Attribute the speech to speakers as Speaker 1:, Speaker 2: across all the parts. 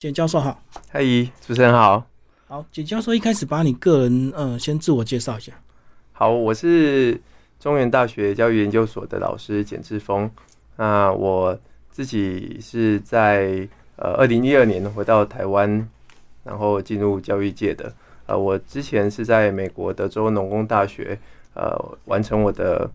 Speaker 1: 简教授好，
Speaker 2: 嗨，主持人好。
Speaker 1: 好，简教授一开始把你个人呃先自我介绍一下。
Speaker 2: 好，我是中原大学教育研究所的老师简志峰。那我自己是在呃二零一二年回到台湾，然后进入教育界的。呃，我之前是在美国德州农工大学呃完成我的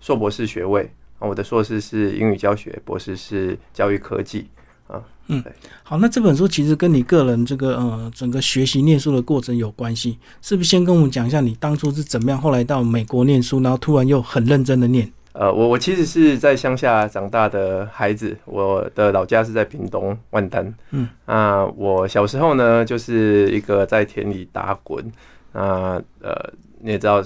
Speaker 2: 硕博士学位。我的硕士是英语教学，博士是教育科技。啊，
Speaker 1: 嗯，好，那这本书其实跟你个人这个呃整个学习念书的过程有关系，是不是？先跟我们讲一下你当初是怎么样，后来到美国念书，然后突然又很认真的念。
Speaker 2: 呃，我我其实是在乡下长大的孩子，我的老家是在屏东万丹。嗯，啊，我小时候呢就是一个在田里打滚，啊，呃，你也知道，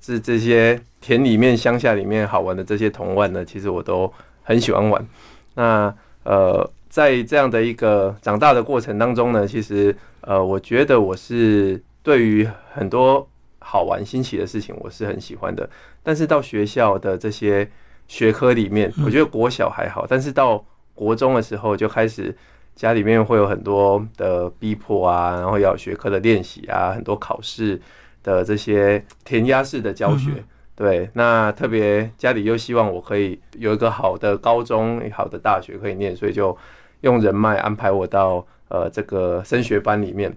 Speaker 2: 这这些田里面、乡下里面好玩的这些童玩呢，其实我都很喜欢玩。那呃。在这样的一个长大的过程当中呢，其实呃，我觉得我是对于很多好玩新奇的事情，我是很喜欢的。但是到学校的这些学科里面，我觉得国小还好，但是到国中的时候就开始家里面会有很多的逼迫啊，然后要学科的练习啊，很多考试的这些填鸭式的教学。对，那特别家里又希望我可以有一个好的高中、好的大学可以念，所以就。用人脉安排我到呃这个升学班里面，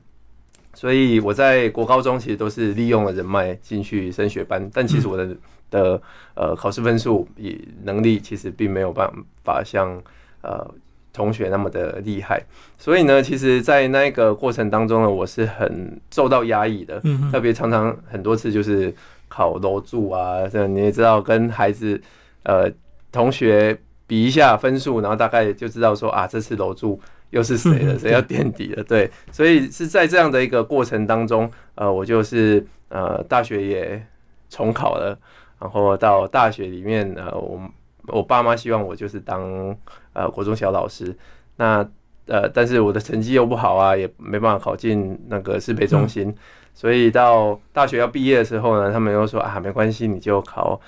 Speaker 2: 所以我在国高中其实都是利用了人脉进去升学班，但其实我的的呃考试分数也能力其实并没有办法像呃同学那么的厉害，所以呢，其实，在那个过程当中呢，我是很受到压抑的，特别常常很多次就是考楼住啊，这你也知道跟孩子呃同学。比一下分数，然后大概就知道说啊，这次楼柱又是谁了，谁要垫底了？对，所以是在这样的一个过程当中，呃，我就是呃，大学也重考了，然后到大学里面，呃，我我爸妈希望我就是当呃国中小老师，那呃，但是我的成绩又不好啊，也没办法考进那个适配中心，所以到大学要毕业的时候呢，他们又说啊，没关系，你就考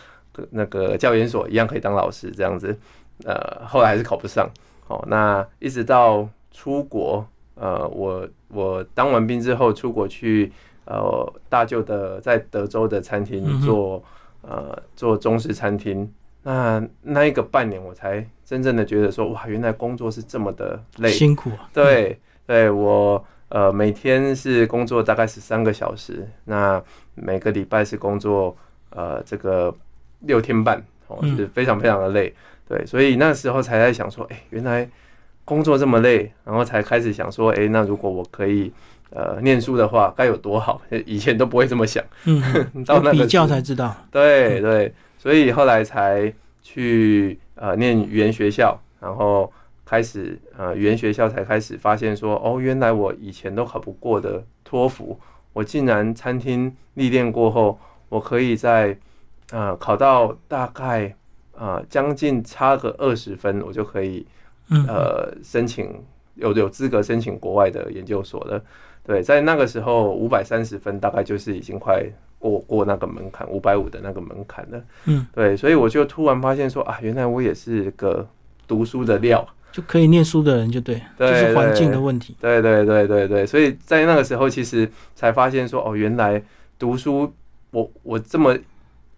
Speaker 2: 那个教研所，一样可以当老师这样子。呃，后来还是考不上。哦，那一直到出国，呃，我我当完兵之后出国去，呃，大舅的在德州的餐厅做，呃，做中式餐厅。那那一个半年，我才真正的觉得说，哇，原来工作是这么的累，
Speaker 1: 辛苦啊。
Speaker 2: 对，对我，呃，每天是工作大概是三个小时，那每个礼拜是工作，呃，这个六天半，哦，是非常非常的累。对，所以那时候才在想说，哎，原来工作这么累，然后才开始想说，哎，那如果我可以呃念书的话，该有多好？以前都不会这么想，嗯，
Speaker 1: 到那比较才知道。
Speaker 2: 对对，所以后来才去呃念语言学校，然后开始呃语言学校才开始发现说，哦，原来我以前都考不过的托福，我竟然餐厅历练过后，我可以在呃考到大概。啊，将近差个二十分，我就可以，呃，申请有有资格申请国外的研究所了。对，在那个时候，五百三十分大概就是已经快过过那个门槛，五百五的那个门槛了。嗯，对，所以我就突然发现说啊，原来我也是个读书的料，
Speaker 1: 就可以念书的人，就对，就是环境的问题。
Speaker 2: 对对对对对，所以在那个时候，其实才发现说，哦，原来读书，我我这么。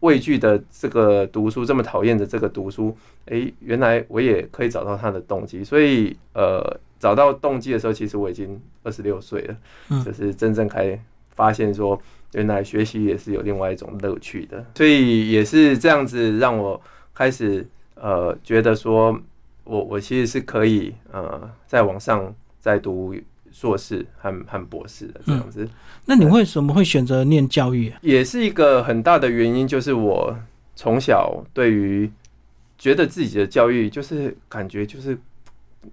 Speaker 2: 畏惧的这个读书，这么讨厌的这个读书，哎，原来我也可以找到他的动机。所以，呃，找到动机的时候，其实我已经二十六岁了，就是真正开发现说，原来学习也是有另外一种乐趣的。所以也是这样子，让我开始呃，觉得说我我其实是可以呃，在网上再读。硕士和和博士的这样子，
Speaker 1: 那你为什么会选择念教育？
Speaker 2: 也是一个很大的原因，就是我从小对于觉得自己的教育，就是感觉就是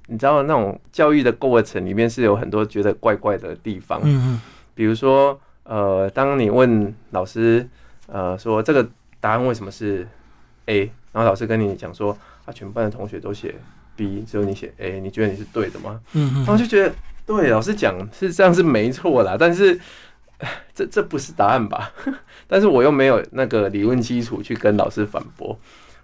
Speaker 2: 你知道那种教育的过程里面是有很多觉得怪怪的地方。嗯嗯，比如说呃，当你问老师呃说这个答案为什么是 A，然后老师跟你讲说啊，全班的同学都写 B，只有你写 A，你觉得你是对的吗？嗯嗯，然后就觉得。对，老师讲是这样是没错啦，但是这这不是答案吧？但是我又没有那个理论基础去跟老师反驳，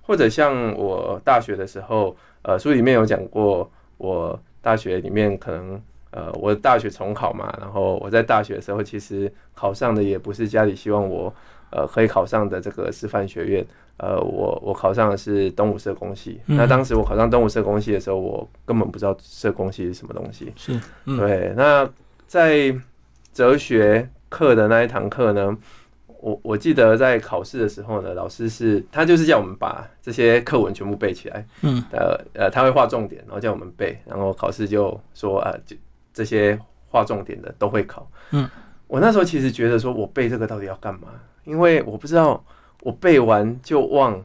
Speaker 2: 或者像我大学的时候，呃，书里面有讲过，我大学里面可能呃，我大学重考嘛，然后我在大学的时候，其实考上的也不是家里希望我呃可以考上的这个师范学院，呃，我我考上的是东吴社工系。那当时我考上东吴社工系的时候，我根本不知道社工系是什么东西。
Speaker 1: 是，
Speaker 2: 对。那在哲学课的那一堂课呢，我我记得在考试的时候呢，老师是他就是叫我们把这些课文全部背起来。嗯。呃呃，他会画重点，然后叫我们背，然后考试就说啊就。这些画重点的都会考。嗯，我那时候其实觉得说，我背这个到底要干嘛？因为我不知道我背完就忘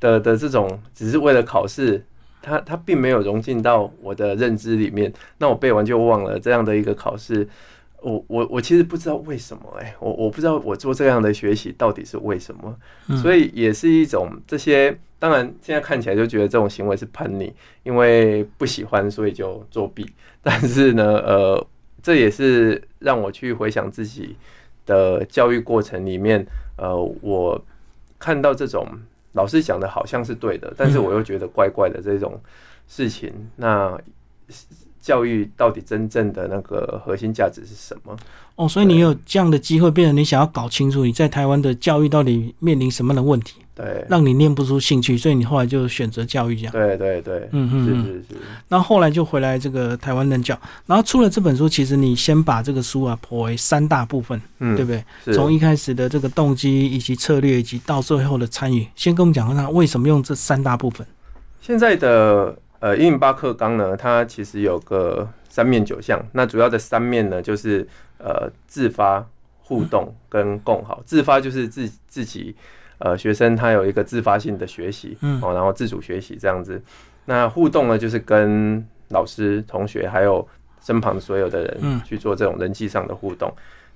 Speaker 2: 的的这种，只是为了考试，它它并没有融进到我的认知里面。那我背完就忘了这样的一个考试，我我我其实不知道为什么哎，我我不知道我做这样的学习到底是为什么。所以也是一种这些，当然现在看起来就觉得这种行为是叛逆，因为不喜欢所以就作弊。但是呢，呃，这也是让我去回想自己的教育过程里面，呃，我看到这种老师讲的好像是对的，但是我又觉得怪怪的这种事情，那教育到底真正的那个核心价值是什么？
Speaker 1: 哦，所以你有这样的机会，变成你想要搞清楚你在台湾的教育到底面临什么样的问题？
Speaker 2: 对，
Speaker 1: 让你念不出兴趣，所以你后来就选择教育这样。
Speaker 2: 对对对，嗯嗯，是是是。
Speaker 1: 那后来就回来这个台湾任教，然后出了这本书，其实你先把这个书啊剖为三大部分，嗯，对不对？从一开始的这个动机以及策略，以及到最后的参与，先跟我们讲一下为什么用这三大部分。
Speaker 2: 现在的呃一零八课纲呢，它其实有个三面九项，那主要的三面呢，就是呃自发、互动跟共好。自发就是自自己。呃，学生他有一个自发性的学习，嗯，哦，然后自主学习这样子。那互动呢，就是跟老师、同学还有身旁所有的人去做这种人际上的互动。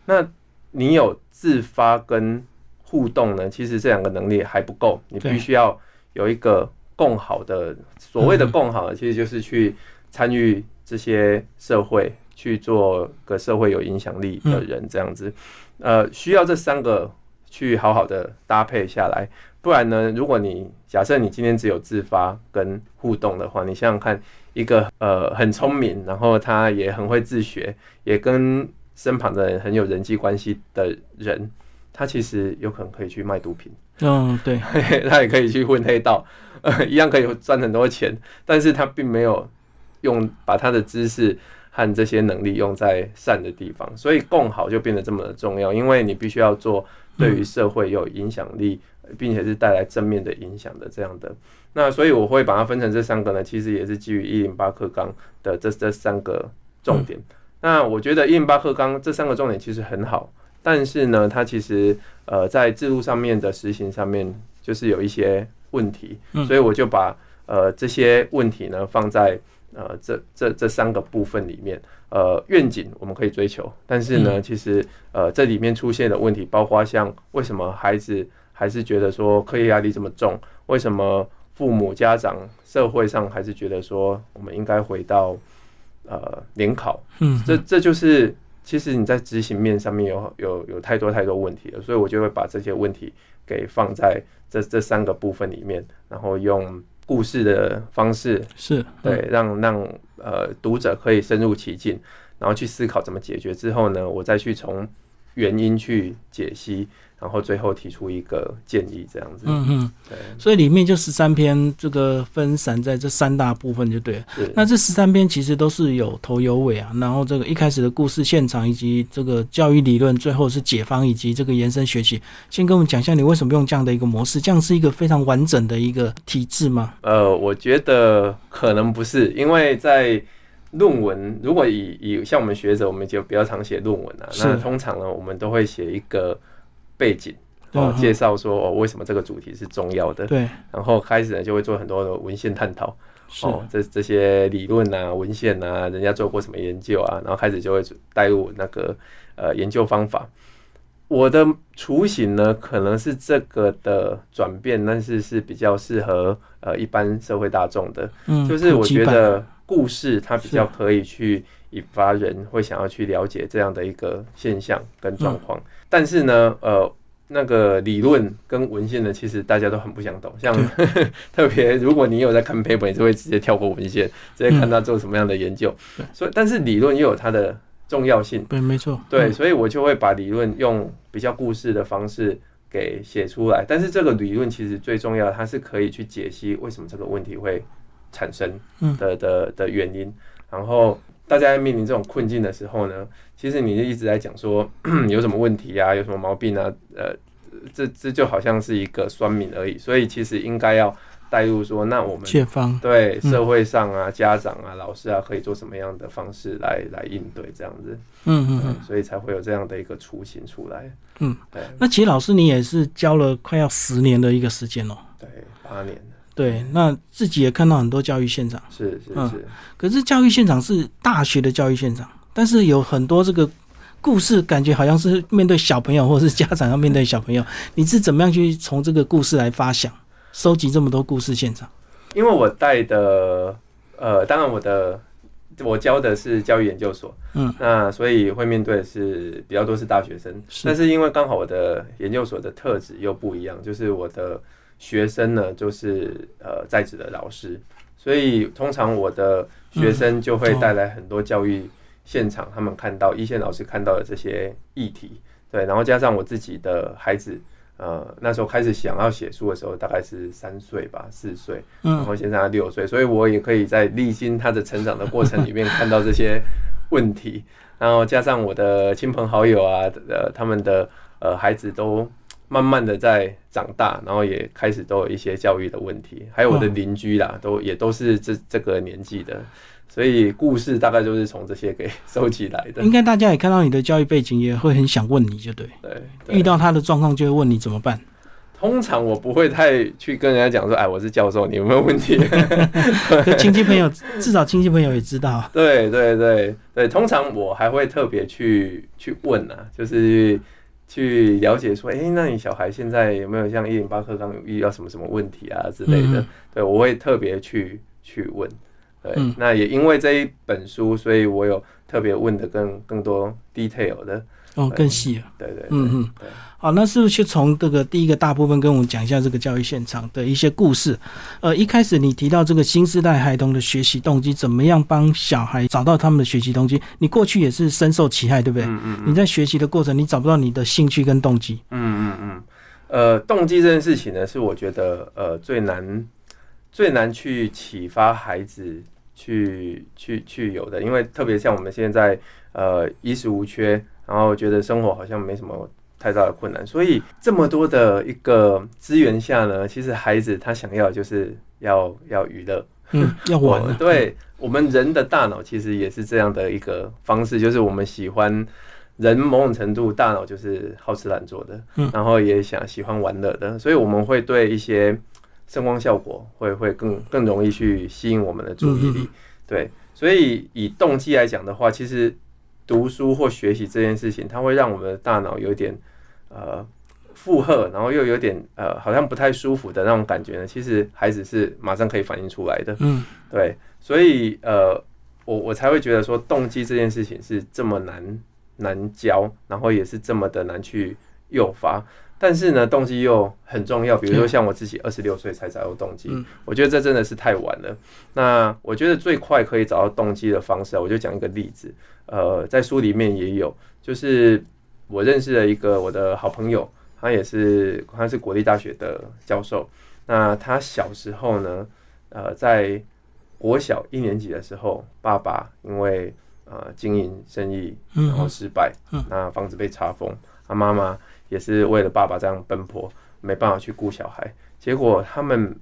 Speaker 2: 那你有自发跟互动呢？其实这两个能力还不够，你必须要有一个共好的，所谓的共好，其实就是去参与这些社会，去做个社会有影响力的人这样子。呃，需要这三个。去好好的搭配下来，不然呢？如果你假设你今天只有自发跟互动的话，你想想看，一个呃很聪明，然后他也很会自学，也跟身旁的人很有人际关系的人，他其实有可能可以去卖毒品。
Speaker 1: 嗯，对，
Speaker 2: 他也可以去混黑道，呃，一样可以赚很多钱，但是他并没有用把他的知识和这些能力用在善的地方，所以共好就变得这么的重要，因为你必须要做。对于社会有影响力，并且是带来正面的影响的这样的，那所以我会把它分成这三个呢，其实也是基于一零八课纲的这这三个重点。那我觉得一零八课纲这三个重点其实很好，但是呢，它其实呃在制度上面的实行上面就是有一些问题，所以我就把呃这些问题呢放在呃这这这三个部分里面。呃，愿景我们可以追求，但是呢，其实呃，这里面出现的问题，包括像为什么孩子还是觉得说课业压力这么重？为什么父母、家长、社会上还是觉得说我们应该回到呃联考？嗯，这这就是其实你在执行面上面有有有太多太多问题了，所以我就会把这些问题给放在这这三个部分里面，然后用故事的方式
Speaker 1: 是
Speaker 2: 对让让。呃，读者可以深入其境，然后去思考怎么解决。之后呢，我再去从原因去解析。然后最后提出一个建议，这样子。嗯嗯，对。
Speaker 1: 所以里面就十三篇，这个分散在这三大部分就对了。那这十三篇其实都是有头有尾啊。然后这个一开始的故事现场，以及这个教育理论，最后是解方以及这个延伸学习。先跟我们讲一下，你为什么用这样的一个模式？这样是一个非常完整的一个体制吗？
Speaker 2: 呃，我觉得可能不是，因为在论文，如果以以像我们学者，我们就比较常写论文啊。那通常呢，我们都会写一个。背景哦，介绍说哦，为什么这个主题是重要的？
Speaker 1: 对，
Speaker 2: 然后开始呢就会做很多的文献探讨，哦，这这些理论啊、文献啊，人家做过什么研究啊，然后开始就会带入那个呃研究方法。我的雏形呢，可能是这个的转变，但是是比较适合呃一般社会大众的，嗯，就是我觉得故事它比较可以去引发人会想要去了解这样的一个现象跟状况。但是呢，呃，那个理论跟文献呢，其实大家都很不想懂。像 特别如果你有在看 paper，你就会直接跳过文献，直接看他做什么样的研究。所以，但是理论又有它的重要性。
Speaker 1: 对，没错。
Speaker 2: 对，所以我就会把理论用比较故事的方式给写出来。但是这个理论其实最重要，它是可以去解析为什么这个问题会产生的的的原因。然后大家在面临这种困境的时候呢？其实你就一直在讲说 有什么问题啊，有什么毛病啊？呃，这这就好像是一个酸民而已。所以其实应该要带入说，那我们
Speaker 1: 方
Speaker 2: 对社会上啊、家长啊、老师啊，可以做什么样的方式来来应对这样子？嗯嗯嗯，所以才会有这样的一个雏形出来。
Speaker 1: 嗯，对。那其实老师你也是教了快要十年的一个时间哦。
Speaker 2: 对，八年。
Speaker 1: 对，那自己也看到很多教育现场。
Speaker 2: 是是是。
Speaker 1: 可是教育现场是大学的教育现场。但是有很多这个故事，感觉好像是面对小朋友，或者是家长要面对小朋友。你是怎么样去从这个故事来发想，收集这么多故事现场？
Speaker 2: 因为我带的，呃，当然我的我教的是教育研究所，嗯，那所以会面对的是比较多是大学生。但是因为刚好我的研究所的特质又不一样，就是我的学生呢，就是呃在职的老师，所以通常我的学生就会带来很多教育。现场他们看到一线老师看到的这些议题，对，然后加上我自己的孩子，呃，那时候开始想要写书的时候，大概是三岁吧，四岁，然后现在他六岁，所以我也可以在历经他的成长的过程里面看到这些问题，然后加上我的亲朋好友啊，呃，他们的呃孩子都慢慢的在长大，然后也开始都有一些教育的问题，还有我的邻居啦，都也都是这这个年纪的。所以故事大概就是从这些给收集来的。
Speaker 1: 应该大家也看到你的教育背景，也会很想问你就对。
Speaker 2: 对，
Speaker 1: 遇到他的状况就会问你怎么办。
Speaker 2: 通常我不会太去跟人家讲说，哎，我是教授，你有没有问题？
Speaker 1: 亲戚朋友至少亲戚朋友也知道。
Speaker 2: 对对对对，通常我还会特别去去问啊，就是去了解说，哎，那你小孩现在有没有像一零八课纲有遇到什么什么问题啊之类的？对我会特别去去问。对，那也因为这一本书，所以我有特别问的更更多 detail 的
Speaker 1: 哦，更细
Speaker 2: 了。对对，嗯嗯，对。
Speaker 1: 好，那是不是从这个第一个大部分跟我们讲一下这个教育现场的一些故事？呃，一开始你提到这个新时代孩童的学习动机，怎么样帮小孩找到他们的学习动机？你过去也是深受其害，对不对？嗯嗯。你在学习的过程，你找不到你的兴趣跟动机。
Speaker 2: 嗯嗯嗯。呃，动机这件事情呢，是我觉得呃最难最难去启发孩子。去去去有的，因为特别像我们现在呃衣食无缺，然后觉得生活好像没什么太大的困难，所以这么多的一个资源下呢，其实孩子他想要就是要要娱乐，
Speaker 1: 嗯，要玩。
Speaker 2: 对我们人的大脑其实也是这样的一个方式，就是我们喜欢人某种程度大脑就是好吃懒做的，嗯，然后也想喜欢玩乐的，所以我们会对一些。声光效果会会更更容易去吸引我们的注意力，对，所以以动机来讲的话，其实读书或学习这件事情，它会让我们的大脑有点呃负荷，然后又有点呃好像不太舒服的那种感觉呢。其实孩子是马上可以反映出来的，嗯，对，所以呃我我才会觉得说动机这件事情是这么难难教，然后也是这么的难去诱发。但是呢，动机又很重要。比如说，像我自己二十六岁才找到动机，我觉得这真的是太晚了。那我觉得最快可以找到动机的方式，我就讲一个例子。呃，在书里面也有，就是我认识了一个我的好朋友，他也是他是国立大学的教授。那他小时候呢，呃，在国小一年级的时候，爸爸因为呃经营生意然后失败，那房子被查封，他妈妈。也是为了爸爸这样奔波，没办法去顾小孩。结果他们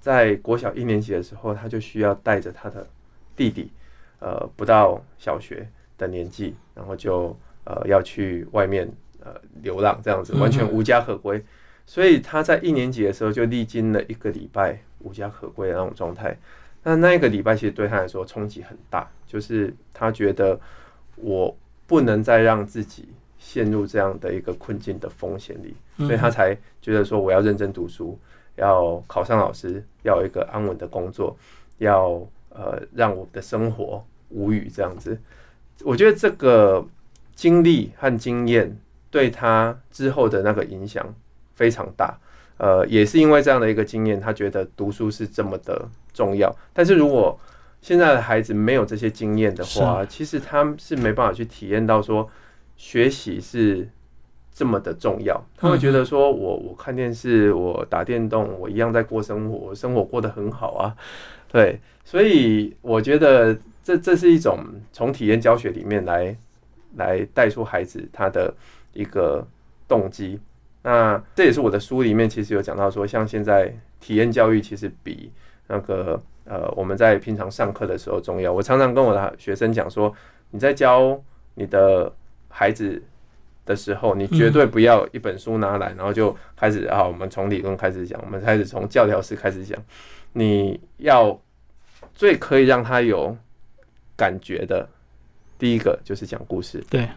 Speaker 2: 在国小一年级的时候，他就需要带着他的弟弟，呃，不到小学的年纪，然后就呃要去外面呃流浪，这样子完全无家可归。所以他在一年级的时候就历经了一个礼拜无家可归的那种状态。那那一个礼拜其实对他来说冲击很大，就是他觉得我不能再让自己。陷入这样的一个困境的风险里，所以他才觉得说我要认真读书，要考上老师，要有一个安稳的工作，要呃让我的生活无语这样子。我觉得这个经历和经验对他之后的那个影响非常大。呃，也是因为这样的一个经验，他觉得读书是这么的重要。但是如果现在的孩子没有这些经验的话，其实他是没办法去体验到说学习是这么的重要。他会觉得说，我我看电视，我打电动，我一样在过生活，生活过得很好啊。对，所以我觉得这这是一种从体验教学里面来来带出孩子他的一个动机。那这也是我的书里面其实有讲到说，像现在体验教育其实比那个呃我们在平常上课的时候重要。我常常跟我的学生讲说，你在教你的孩子的时候，你绝对不要一本书拿来，然后就开始啊，我们从理论开始讲，我们开始从教条式开始讲。你要最可以让他有感觉的，第一个就是讲故事。
Speaker 1: 对。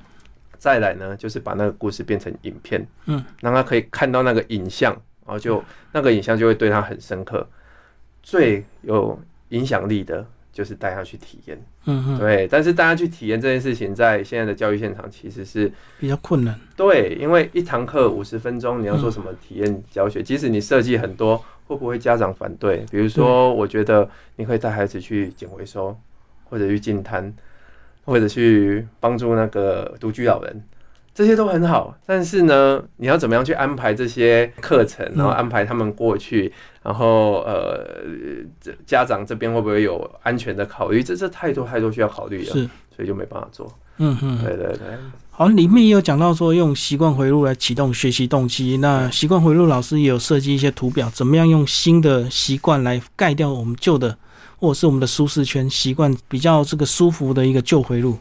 Speaker 2: 再来呢，就是把那个故事变成影片，嗯，让他可以看到那个影像，然后就那个影像就会对他很深刻。最有影响力的就是带他去体验，嗯对。但是大家去体验这件事情，在现在的教育现场其实是
Speaker 1: 比较困难。
Speaker 2: 对，因为一堂课五十分钟，你要做什么体验教学？即使你设计很多，会不会家长反对？比如说，我觉得你可以带孩子去捡回收，或者去进摊。或者去帮助那个独居老人，这些都很好。但是呢，你要怎么样去安排这些课程，然后安排他们过去，然后呃，家长这边会不会有安全的考虑？这这太多太多需要考虑了，是，所以就没办法做。嗯嗯，对对对。
Speaker 1: 好，里面也有讲到说用习惯回路来启动学习动机。那习惯回路老师也有设计一些图表，怎么样用新的习惯来盖掉我们旧的。或者是我们的舒适圈习惯比较这个舒服的一个旧回路。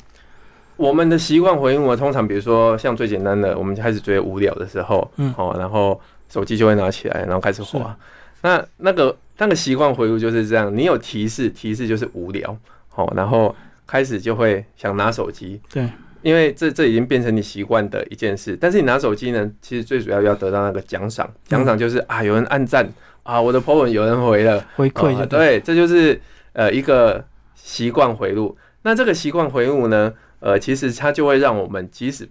Speaker 2: 我们的习惯回路，通常比如说像最简单的，我们开始觉得无聊的时候，嗯，哦，然后手机就会拿起来，然后开始滑。那那个那个习惯回路就是这样，你有提示，提示就是无聊，好，然后开始就会想拿手机。
Speaker 1: 对，
Speaker 2: 因为这这已经变成你习惯的一件事。但是你拿手机呢，其实最主要要得到那个奖赏，奖赏就是啊，有人按赞。啊，我的 po 文有人回了，
Speaker 1: 回馈
Speaker 2: 对，这就是呃一个习惯回路。那这个习惯回路呢，呃，其实它就会让我们即使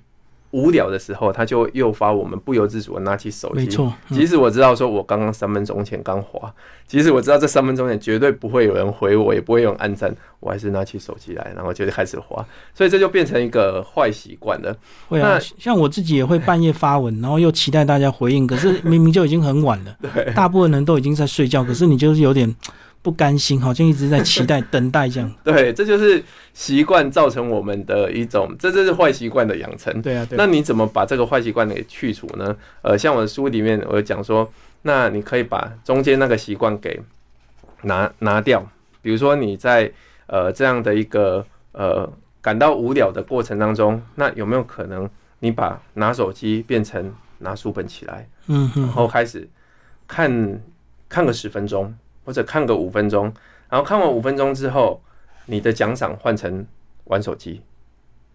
Speaker 2: 无聊的时候，它就诱发我们不由自主的拿起手机。
Speaker 1: 没错，
Speaker 2: 即使我知道说我刚刚三分钟前刚滑，即使我知道这三分钟前绝对不会有人回我，也不会有人按赞，我还是拿起手机来，然后就开始滑。所以这就变成一个坏习惯了。
Speaker 1: 会啊，像我自己也会半夜发文，然后又期待大家回应，可是明明就已经很晚了，
Speaker 2: 对，
Speaker 1: 大部分人都已经在睡觉，可是你就是有点。不甘心，好像一直在期待、等待这样。
Speaker 2: 对，这就是习惯造成我们的一种，这这是坏习惯的养成。
Speaker 1: 对啊，对
Speaker 2: 那你怎么把这个坏习惯给去除呢？呃，像我的书里面，我讲说，那你可以把中间那个习惯给拿拿掉。比如说你在呃这样的一个呃感到无聊的过程当中，那有没有可能你把拿手机变成拿书本起来，嗯，然后开始看看个十分钟。或者看个五分钟，然后看完五分钟之后，你的奖赏换成玩手机，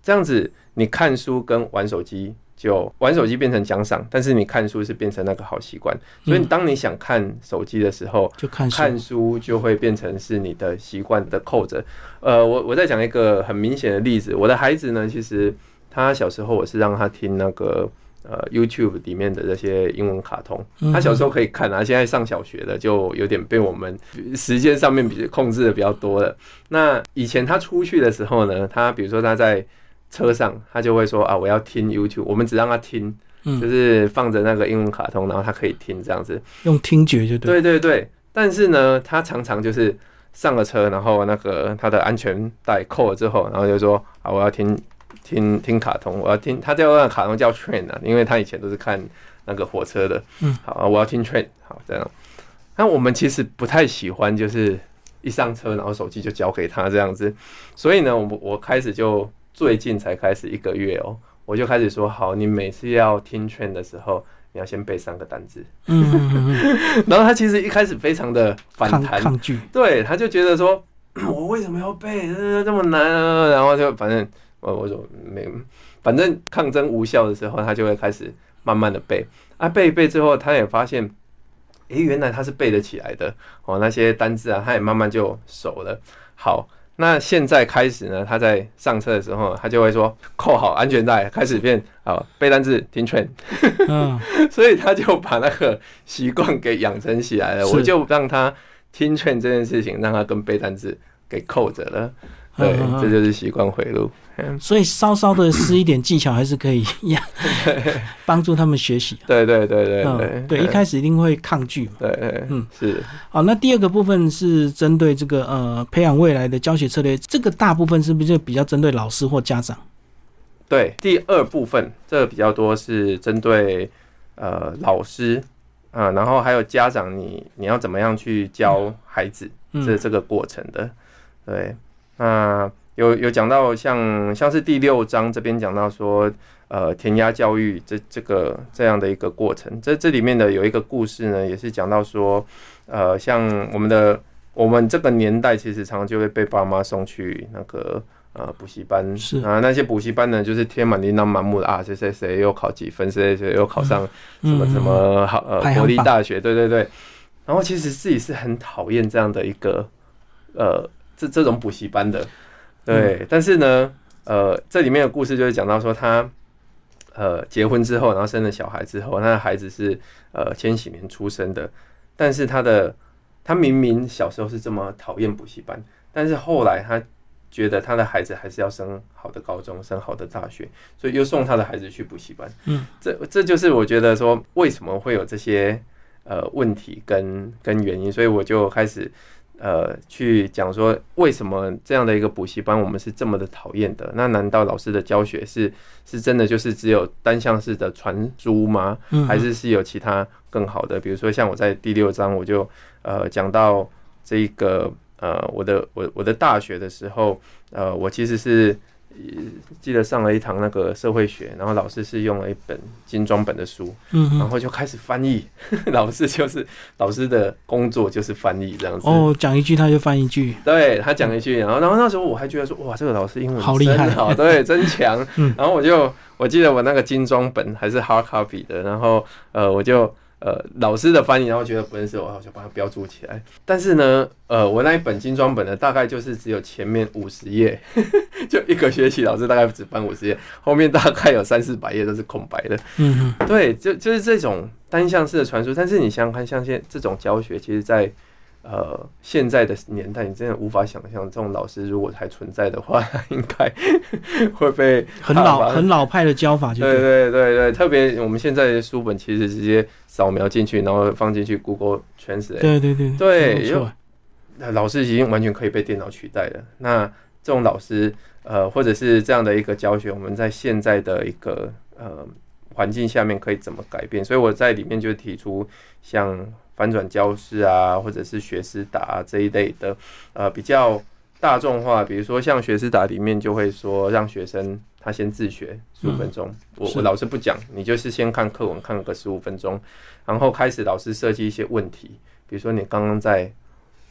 Speaker 2: 这样子你看书跟玩手机就玩手机变成奖赏，但是你看书是变成那个好习惯。所以当你想看手机的时候，
Speaker 1: 就看
Speaker 2: 看书就会变成是你的习惯的扣着。呃，我我再讲一个很明显的例子，我的孩子呢，其实他小时候我是让他听那个。呃，YouTube 里面的这些英文卡通，他小时候可以看啊，现在上小学了，就有点被我们时间上面比控制的比较多了。那以前他出去的时候呢，他比如说他在车上，他就会说啊，我要听 YouTube，我们只让他听，就是放着那个英文卡通，然后他可以听这样子，
Speaker 1: 用听觉就对。
Speaker 2: 对对对，但是呢，他常常就是上了车，然后那个他的安全带扣了之后，然后就说啊，我要听。听听卡通，我要听他叫那个卡通叫 Train 啊，因为他以前都是看那个火车的。嗯，好，我要听 Train，好这样。那我们其实不太喜欢，就是一上车然后手机就交给他这样子。所以呢，我我开始就最近才开始一个月哦，我就开始说好，你每次要听 Train 的时候，你要先背三个单词。嗯，然后他其实一开始非常的反弹
Speaker 1: 抗拒，
Speaker 2: 对，他就觉得说，我为什么要背？这么难啊！然后就反正。我我说没，反正抗争无效的时候，他就会开始慢慢的背啊，背一背之后，他也发现，诶，原来他是背得起来的哦，那些单字啊，他也慢慢就熟了。好，那现在开始呢，他在上车的时候，他就会说扣好安全带，开始变啊背单字听劝。嗯，所以他就把那个习惯给养成起来了。我就让他听劝这件事情，让他跟背单字给扣着了。对，这就是习惯回路。
Speaker 1: 所以稍稍的施一点技巧还是可以 帮助他们学习。
Speaker 2: 对对对对对，
Speaker 1: 对，一开始一定会抗拒嘛。
Speaker 2: 对，嗯，是。
Speaker 1: 好，那第二个部分是针对这个呃培养未来的教学策略，这个大部分是不是就比较针对老师或家长？
Speaker 2: 对，第二部分这个比较多是针对呃老师啊，然后还有家长，你你要怎么样去教孩子这这个过程的？对，那。有有讲到像像是第六章这边讲到说，呃，填鸭教育这这个这样的一个过程，这这里面的有一个故事呢，也是讲到说，呃，像我们的我们这个年代，其实常常就会被爸妈送去那个呃补习班，
Speaker 1: 是
Speaker 2: 啊，那些补习班呢，就是贴满琳琅满目的啊，谁谁谁又考几分，谁谁谁又考上什么什么好呃国立大学，对对对，然后其实自己是很讨厌这样的一个呃这这种补习班的。对，但是呢，呃，这里面的故事就是讲到说，他呃结婚之后，然后生了小孩之后，他的孩子是呃千禧年出生的，但是他的他明明小时候是这么讨厌补习班，但是后来他觉得他的孩子还是要升好的高中，升好的大学，所以又送他的孩子去补习班。嗯，这这就是我觉得说为什么会有这些呃问题跟跟原因，所以我就开始。呃，去讲说为什么这样的一个补习班我们是这么的讨厌的？那难道老师的教学是是真的就是只有单向式的传输吗？还是是有其他更好的？比如说像我在第六章我就呃讲到这个呃我的我我的大学的时候，呃我其实是。记得上了一堂那个社会学，然后老师是用了一本精装本的书，嗯，然后就开始翻译。老师就是老师的工作就是翻译这样子。
Speaker 1: 哦，讲一句他就翻一句。
Speaker 2: 对他讲一句，然后然后那时候我还觉得说，哇，这个老师英文
Speaker 1: 好厉害，
Speaker 2: 好对，真强。然后我就我记得我那个精装本还是 hard copy 的，然后呃我就。呃，老师的翻译，然后觉得不认识我，我就把它标注起来。但是呢，呃，我那一本精装本呢，大概就是只有前面五十页，就一个学期，老师大概只翻五十页，后面大概有三四百页都是空白的。嗯，对，就就是这种单向式的传输。但是你想想看，像现这种教学，其实，在呃，现在的年代，你真的无法想象，这种老师如果还存在的话，应该会被
Speaker 1: 很老很老派的教法就。
Speaker 2: 对对对对，特别我们现在的书本，其实直接扫描进去，然后放进去 Google Translate。
Speaker 1: 对对对
Speaker 2: 对，那老师已经完全可以被电脑取代了。那这种老师，呃，或者是这样的一个教学，我们在现在的一个呃环境下面可以怎么改变？所以我在里面就提出像。反转教室啊，或者是学思达这一类的，呃，比较大众化。比如说像学思达里面就会说，让学生他先自学十五分钟，我我老师不讲，你就是先看课文看个十五分钟，然后开始老师设计一些问题，比如说你刚刚在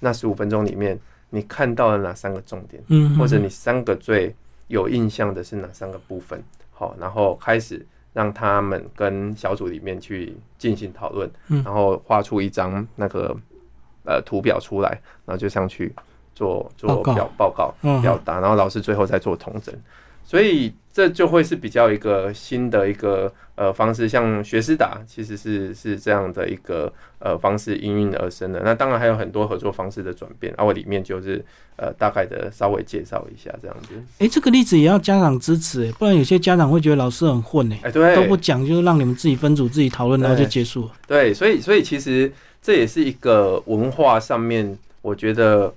Speaker 2: 那十五分钟里面，你看到了哪三个重点，嗯，或者你三个最有印象的是哪三个部分，好，然后开始。让他们跟小组里面去进行讨论，然后画出一张那个呃图表出来，然后就上去做做表报告表达，然后老师最后再做统整，所以这就会是比较一个新的一个呃方式，像学思达其实是是这样的一个呃方式应运而生的。那当然还有很多合作方式的转变，而我里面就是。呃，大概的稍微介绍一下这样子。
Speaker 1: 哎，这个例子也要家长支持，不然有些家长会觉得老师很混哎。
Speaker 2: 哎，对，
Speaker 1: 都不讲，就是让你们自己分组、自己讨论，然后就结束了。
Speaker 2: 对，所以，所以其实这也是一个文化上面，我觉得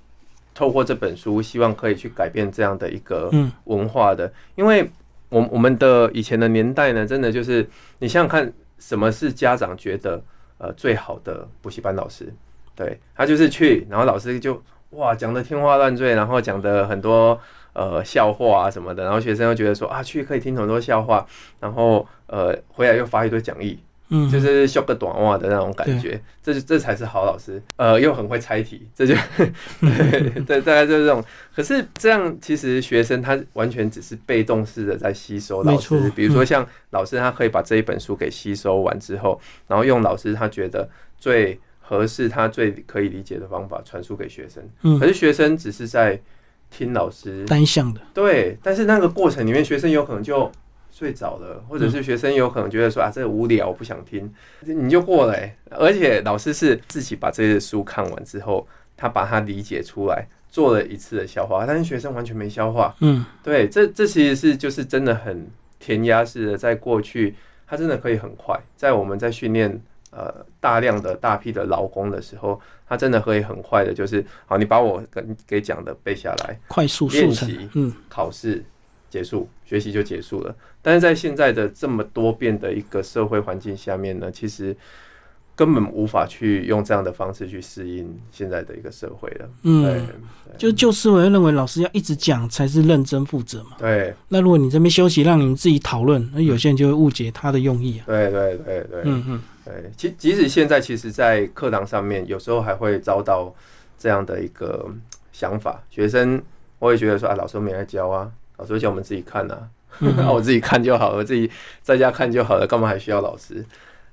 Speaker 2: 透过这本书，希望可以去改变这样的一个文化的。因为我我们的以前的年代呢，真的就是你想想看，什么是家长觉得呃最好的补习班老师？对他就是去，然后老师就。哇，讲的天花乱坠，然后讲的很多呃笑话啊什么的，然后学生又觉得说啊，去可以听很多笑话，然后呃回来又发一堆讲义，嗯，就是修个短袜的那种感觉，这这才是好老师，呃，又很会猜题，这就 对，大概就是这种。可是这样其实学生他完全只是被动式的在吸收老师，比如说像老师他可以把这一本书给吸收完之后，然后用老师他觉得最。合适他最可以理解的方法传输给学生，可是学生只是在听老师
Speaker 1: 单向的，
Speaker 2: 对，但是那个过程里面，学生有可能就睡着了，或者是学生有可能觉得说啊，这个无聊，我不想听，你就过来、欸。而且老师是自己把这些书看完之后，他把它理解出来，做了一次的消化，但是学生完全没消化。
Speaker 1: 嗯，
Speaker 2: 对，这这其实是就是真的很填鸭式的，在过去，它真的可以很快，在我们在训练呃大量的大批的劳工的时候，它真的可以很快的，就是好，你把我跟给讲的背下来，
Speaker 1: 快速
Speaker 2: 练习，
Speaker 1: 嗯，
Speaker 2: 考试结束，学习就结束了。但是在现在的这么多变的一个社会环境下面呢，其实根本无法去用这样的方式去适应现在的一个社会了。
Speaker 1: 嗯
Speaker 2: 对
Speaker 1: 就就是我认为老师要一直讲才是认真负责嘛。
Speaker 2: 对
Speaker 1: 那如果你这边休息，让你们自己讨论，那有些人就会误解他的用意啊。
Speaker 2: 对对对对，
Speaker 1: 嗯嗯
Speaker 2: 对，即即使现在，其实，在课堂上面，有时候还会遭到这样的一个想法。学生，我也觉得说啊，老师没来教啊，老师会叫我们自己看啊，那、我自己看就好了，自己在家看就好了，干嘛还需要老师？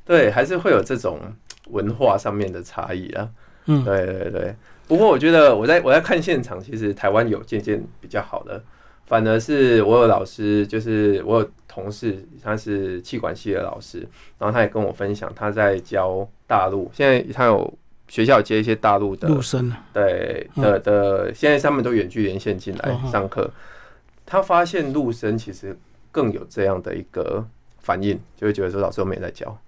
Speaker 2: 对，还是会有这种文化上面的差异啊。
Speaker 1: 嗯
Speaker 2: 对对对。不过我觉得我在我在看现场，其实台湾有渐渐比较好的，反而是我有老师，就是我有同事，他是气管系的老师，然后他也跟我分享他在教大陆，现在他有学校接一些大陆的
Speaker 1: 陆生啊，
Speaker 2: 对的的，现在他们都远距连线进来
Speaker 1: 哦
Speaker 2: 上课，他发现陆生其实更有这样的一个反应，就会觉得说老师都没在教，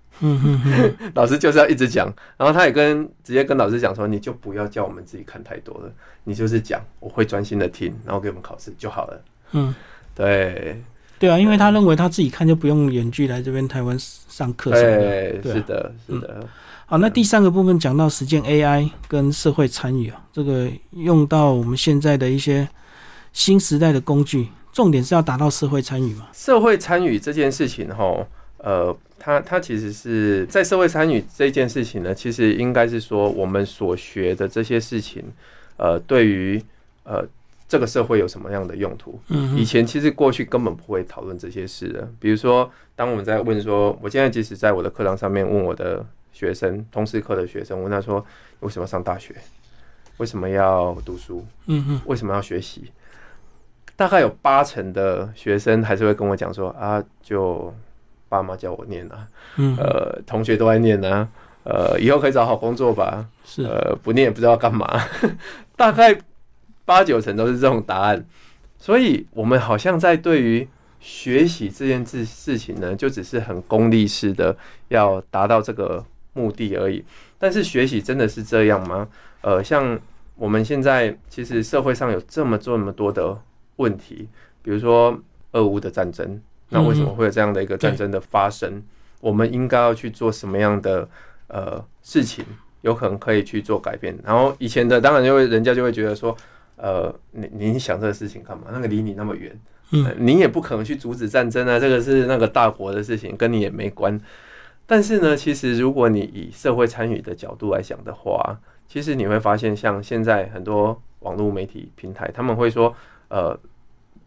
Speaker 2: 老师就是要一直讲，然后他也跟直接跟老师讲说，你就不要叫我们自己看太多了，你就是讲，我会专心的听，然后给我们考试就好了。
Speaker 1: 嗯，
Speaker 2: 对。
Speaker 1: 对啊，因为他认为他自己看就不用远距来这边台湾上课什么的。
Speaker 2: 对，是的，是的，
Speaker 1: 好，那第三个部分讲到实践 AI 跟社会参与啊，这个用到我们现在的一些新时代的工具，重点是要达到社会参与嘛。
Speaker 2: 社会参与这件事情，哈，呃，它它其实是在社会参与这件事情呢，其实应该是说我们所学的这些事情，呃，对于呃这个社会有什么样的用途？
Speaker 1: 嗯
Speaker 2: 以前其实过去根本不会讨论这些事的。比如说，当我们在问说，我现在即使在我的课堂上面问我的学生，通识课的学生，问他说，为什么要上大学？为什么要读书？
Speaker 1: 嗯嗯
Speaker 2: 为什么要学习？大概有八成的学生还是会跟我讲说啊，就爸妈叫我念啊，
Speaker 1: 嗯，
Speaker 2: 呃，同学都在念啊，呃，以后可以找好工作吧，
Speaker 1: 是，
Speaker 2: 呃，不念也不知道干嘛，大概八九成都是这种答案。所以，我们好像在对于学习这件事事情呢，就只是很功利式的要达到这个目的而已。但是，学习真的是这样吗？呃，像我们现在其实社会上有这么这么多的问题，比如说俄乌的战争，那为什么会有这样的一个战争的发生？我们应该要去做什么样的呃事情，有可能可以去做改变？然后以前的当然就会人家就会觉得说，呃，你你想这个事情干嘛？那个离你那么远，
Speaker 1: 嗯
Speaker 2: 呃你也不可能去阻止战争啊，这个是那个大国的事情，跟你也没关。但是呢，其实如果你以社会参与的角度来讲的话，其实你会发现，像现在很多网络媒体平台，他们会说，呃，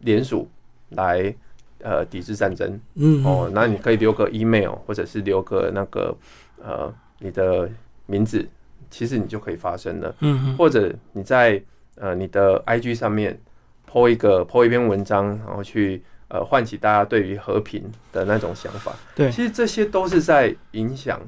Speaker 2: 联署来呃抵制战争
Speaker 1: 嗯
Speaker 2: 哦，那你可以留个 email，或者是留个那个呃你的名字，其实你就可以发声了。
Speaker 1: 嗯嗯
Speaker 2: 或者你在呃你的 IG 上面 po 一个 po 一篇文章，然后去呃唤起大家对于和平的那种想法。
Speaker 1: 对
Speaker 2: 其实这些都是在影响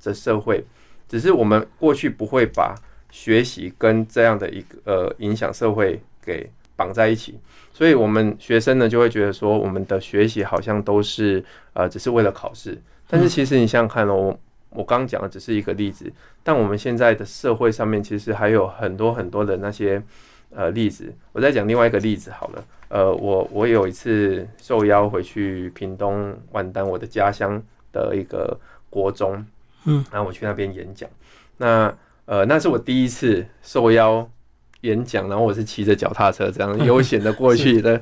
Speaker 2: 着社会，只是我们过去不会把学习跟这样的一个呃影响社会给绑在一起，所以我们学生呢就会觉得说，我们的学习好像都是呃只是为了考试，但是其实你想想看哦，我我刚刚讲的只是一个例子，但我们现在的社会上面其实还有很多很多的那些呃例子。我再讲另外一个例子好了，呃，我我有一次受邀回去屏东万丹，我的家乡的一个国中，
Speaker 1: 嗯，
Speaker 2: 然后我去那边演讲，那呃那是我第一次受邀演讲，然后我是骑着脚踏车这样 悠闲的过去的，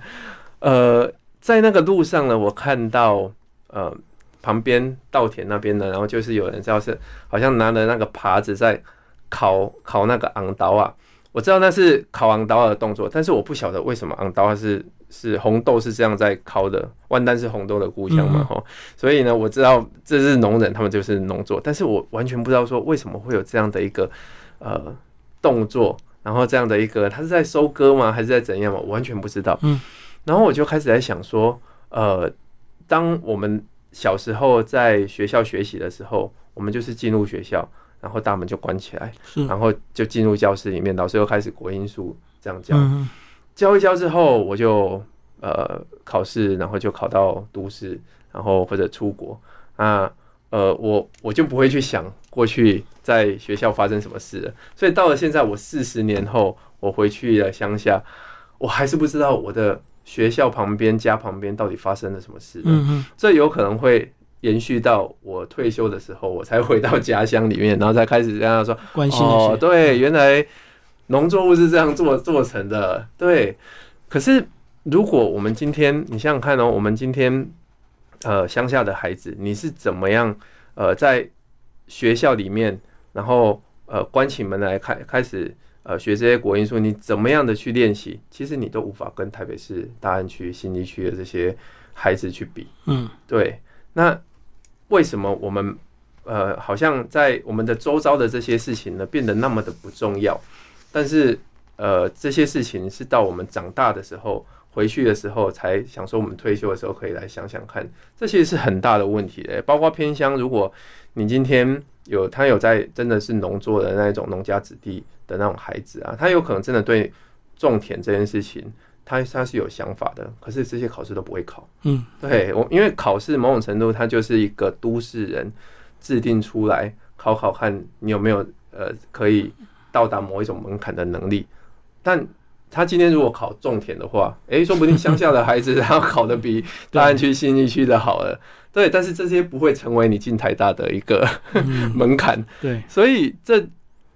Speaker 2: 呃，在那个路上呢，我看到呃。旁边稻田那边呢，然后就是有人就是好像拿着那个耙子在烤烤那个昂刀啊，我知道那是烤昂刀的动作，但是我不晓得为什么昂刀是是红豆是这样在烤的，万丹是红豆的故乡嘛吼，所以呢我知道这是农人，他们就是农作，但是我完全不知道说为什么会有这样的一个呃动作然后这样的一个，他是在收割吗？还是在怎样吗？我完全不知道。嗯，然后我就开始在想说，呃，当我们小时候在学校学习的时候，我们就是进入学校，然后大门就关起来，然后就进入教室里面，老师又开始国音数这样教，教一教之后，我就呃考试，然后就考到都市，然后或者出国啊。呃，我我就不会去想过去在学校发生什么事了。所以到了现在，我四十年后，我回去了乡下，我还是不知道我的学校旁边、家旁边到底发生了什么事。嗯嗯，这有可能会延续到我退休的时候，我才回到家乡里面，然后才开始跟他说
Speaker 1: 关心哦，
Speaker 2: 对，原来农作物是这样做做成的。对，可是如果我们今天，你想想看哦，我们今天。呃，乡下的孩子，你是怎么样？呃，在学校里面，然后呃，关起门来开开始呃学这些国音书，你怎么样的去练习？其实你都无法跟台北市大安区、新一区的这些孩子去比。嗯，对。那为什么我们呃，好像在我们的周遭的这些事情呢，变得那么的不重要？但是呃，这些事情是到我们长大的时候。回去的时候才想说，我们退休的时候可以来想想看，这其实是很大的问题的。包括偏乡，如果你今天有他有在真的是农作的那种农家子弟的那种孩子啊，他有可能真的对种田这件事情，他他是有想法的。可是这些考试都不会考。嗯，对我，因为考试某种程度它就是一个都市人制定出来考考看你有没有呃可以到达某一种门槛的能力，但。他今天如果考种田的话，哎，说不定乡下的孩子 他考的比大安区、新义区的好了。对，但是这些不会成为你进台大的一个 门槛。
Speaker 1: 对，
Speaker 2: 所以这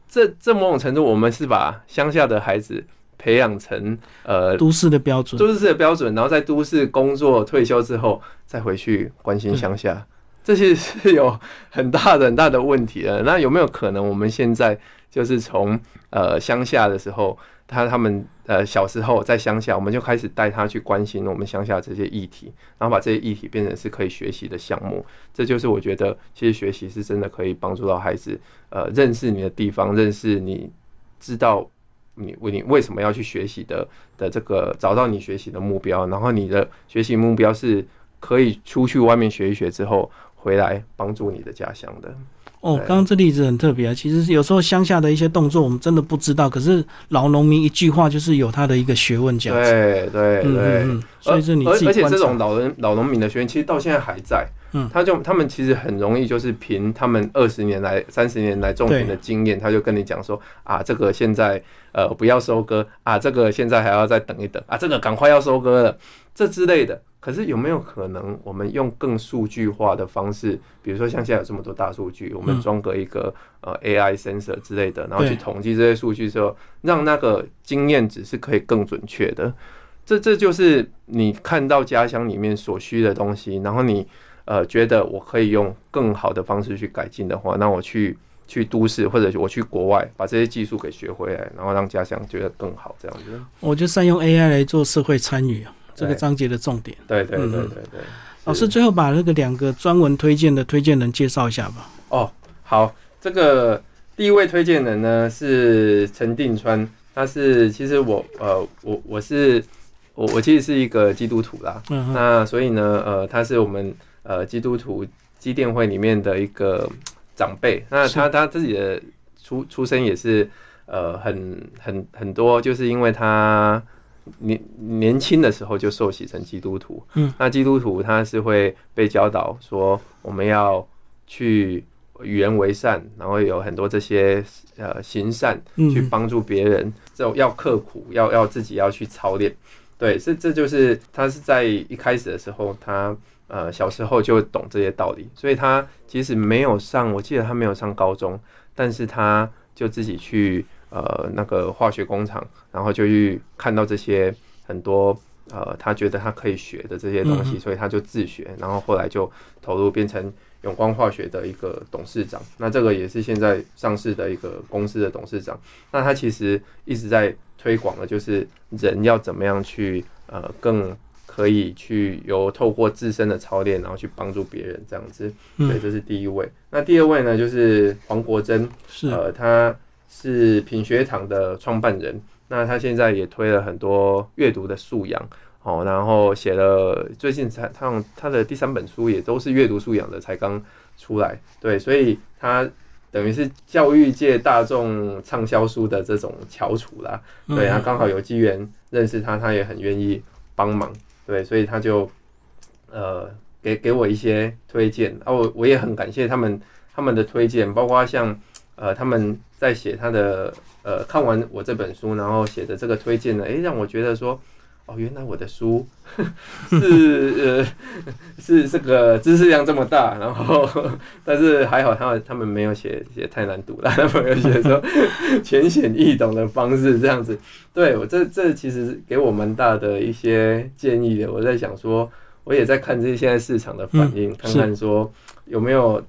Speaker 2: 这这某种程度，我们是把乡下的孩子培养成呃
Speaker 1: 都市的标准，
Speaker 2: 都市的标准，然后在都市工作退休之后再回去关心乡下，这些是有很大的很大的问题的。那有没有可能我们现在就是从呃乡下的时候？他他们呃小时候在乡下，我们就开始带他去关心我们乡下这些议题，然后把这些议题变成是可以学习的项目。这就是我觉得，其实学习是真的可以帮助到孩子，呃，认识你的地方，认识你知道你为你为什么要去学习的的这个，找到你学习的目标，然后你的学习目标是可以出去外面学一学之后回来帮助你的家乡的。
Speaker 1: 哦，刚刚这例子很特别啊。其实有时候乡下的一些动作，我们真的不知道。可是老农民一句话，就是有他的一个学问价
Speaker 2: 值。对对对，
Speaker 1: 所以是你自己
Speaker 2: 而且这种老人老农民的学问，其实到现在还在。嗯，他就他们其实很容易，就是凭他们二十年来、三十年来种田的经验，他就跟你讲说啊，这个现在呃不要收割啊，这个现在还要再等一等啊，这个赶快要收割了，这之类的。可是有没有可能，我们用更数据化的方式，比如说像现在有这么多大数据，我们装个一个呃 AI sensor 之类的，然后去统计这些数据之后，让那个经验值是可以更准确的。这这就是你看到家乡里面所需的东西，然后你呃觉得我可以用更好的方式去改进的话，那我去去都市或者我去国外把这些技术给学回来，然后让家乡觉得更好，这样子。
Speaker 1: 我就善用 AI 来做社会参与啊。这个章节的重点，
Speaker 2: 对对对对对。
Speaker 1: 老师最后把那个两个专文推荐的推荐人介绍一下吧。
Speaker 2: 哦，好，这个第一位推荐人呢是陈定川，他是其实我呃我我是我我其实是一个基督徒啦，嗯那所以呢呃他是我们呃基督徒基电会里面的一个长辈，那他他自己的出出生也是呃很很很多，就是因为他。年年轻的时候就受洗成基督徒，嗯，那基督徒他是会被教导说，我们要去与人为善，然后有很多这些呃行善，去帮助别人，这种要刻苦，要要自己要去操练，对，这这就是他是在一开始的时候，他呃小时候就懂这些道理，所以他即使没有上，我记得他没有上高中，但是他就自己去。呃，那个化学工厂，然后就去看到这些很多呃，他觉得他可以学的这些东西，所以他就自学，然后后来就投入变成永光化学的一个董事长。那这个也是现在上市的一个公司的董事长。那他其实一直在推广的，就是人要怎么样去呃，更可以去由透过自身的操练，然后去帮助别人这样子。对，这是第一位。那第二位呢，就是黄国珍，
Speaker 1: 是
Speaker 2: 呃他。是品学堂的创办人，那他现在也推了很多阅读的素养，哦，然后写了最近才他他的第三本书也都是阅读素养的，才刚出来，对，所以他等于是教育界大众畅销书的这种翘楚啦，对，他刚好有机缘认识他，他也很愿意帮忙，对，所以他就呃给给我一些推荐，啊，我我也很感谢他们他们的推荐，包括像。呃，他们在写他的呃，看完我这本书，然后写的这个推荐呢，诶，让我觉得说，哦，原来我的书 是呃是这个知识量这么大，然后但是还好，他他们没有写写太难读了，他们有写说浅显易懂的方式这样子。对我这这其实给我蛮大的一些建议的。我在想说，我也在看这些现在市场的反应，看看说有没有。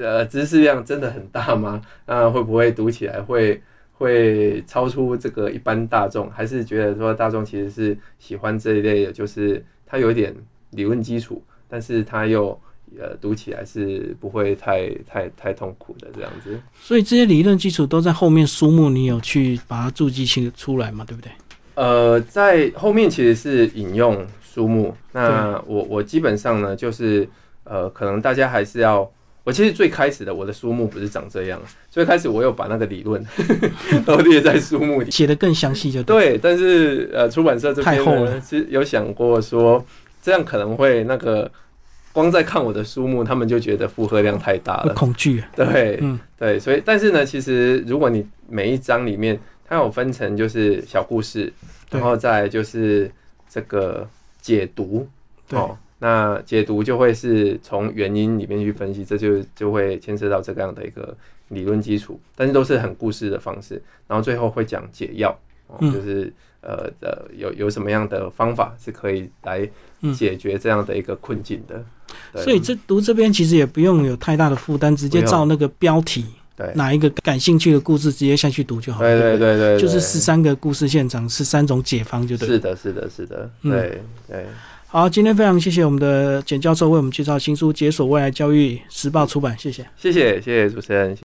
Speaker 2: 呃，知识量真的很大吗？那会不会读起来会会超出这个一般大众？还是觉得说大众其实是喜欢这一类的，就是它有点理论基础，但是它又呃读起来是不会太太太痛苦的这样子。
Speaker 1: 所以这些理论基础都在后面书目，你有去把它注记清出来嘛？对不对？
Speaker 2: 呃，在后面其实是引用书目。那我我基本上呢，就是呃，可能大家还是要。我其实最开始的我的书目不是长这样，最开始我有把那个理论 都列在书目里，
Speaker 1: 写的更详细就
Speaker 2: 对。但是呃，出版社这边呢，其实有想过说这样可能会那个光在看我的书目，他们就觉得负荷量太大了，
Speaker 1: 恐惧。
Speaker 2: 对，嗯，对，所以但是呢，其实如果你每一章里面它有分成就是小故事，然后再就是这个解读，
Speaker 1: 哦。
Speaker 2: 那解读就会是从原因里面去分析，这就就会牵涉到这个样的一个理论基础，但是都是很故事的方式，然后最后会讲解药，就是呃呃有有什么样的方法是可以来解决这样的一个困境的。
Speaker 1: 所以这读这边其实也不用有太大的负担，直接照那个标题，
Speaker 2: 对
Speaker 1: 哪一个感兴趣的故事直接下去读就好。
Speaker 2: 对对对对，
Speaker 1: 就是十三个故事现场，十三种解方就对。
Speaker 2: 是的，是的，是的，对对。
Speaker 1: 好，今天非常谢谢我们的简教授为我们介绍新书《解锁未来教育时报》出版，谢谢，
Speaker 2: 谢谢，谢谢主持人。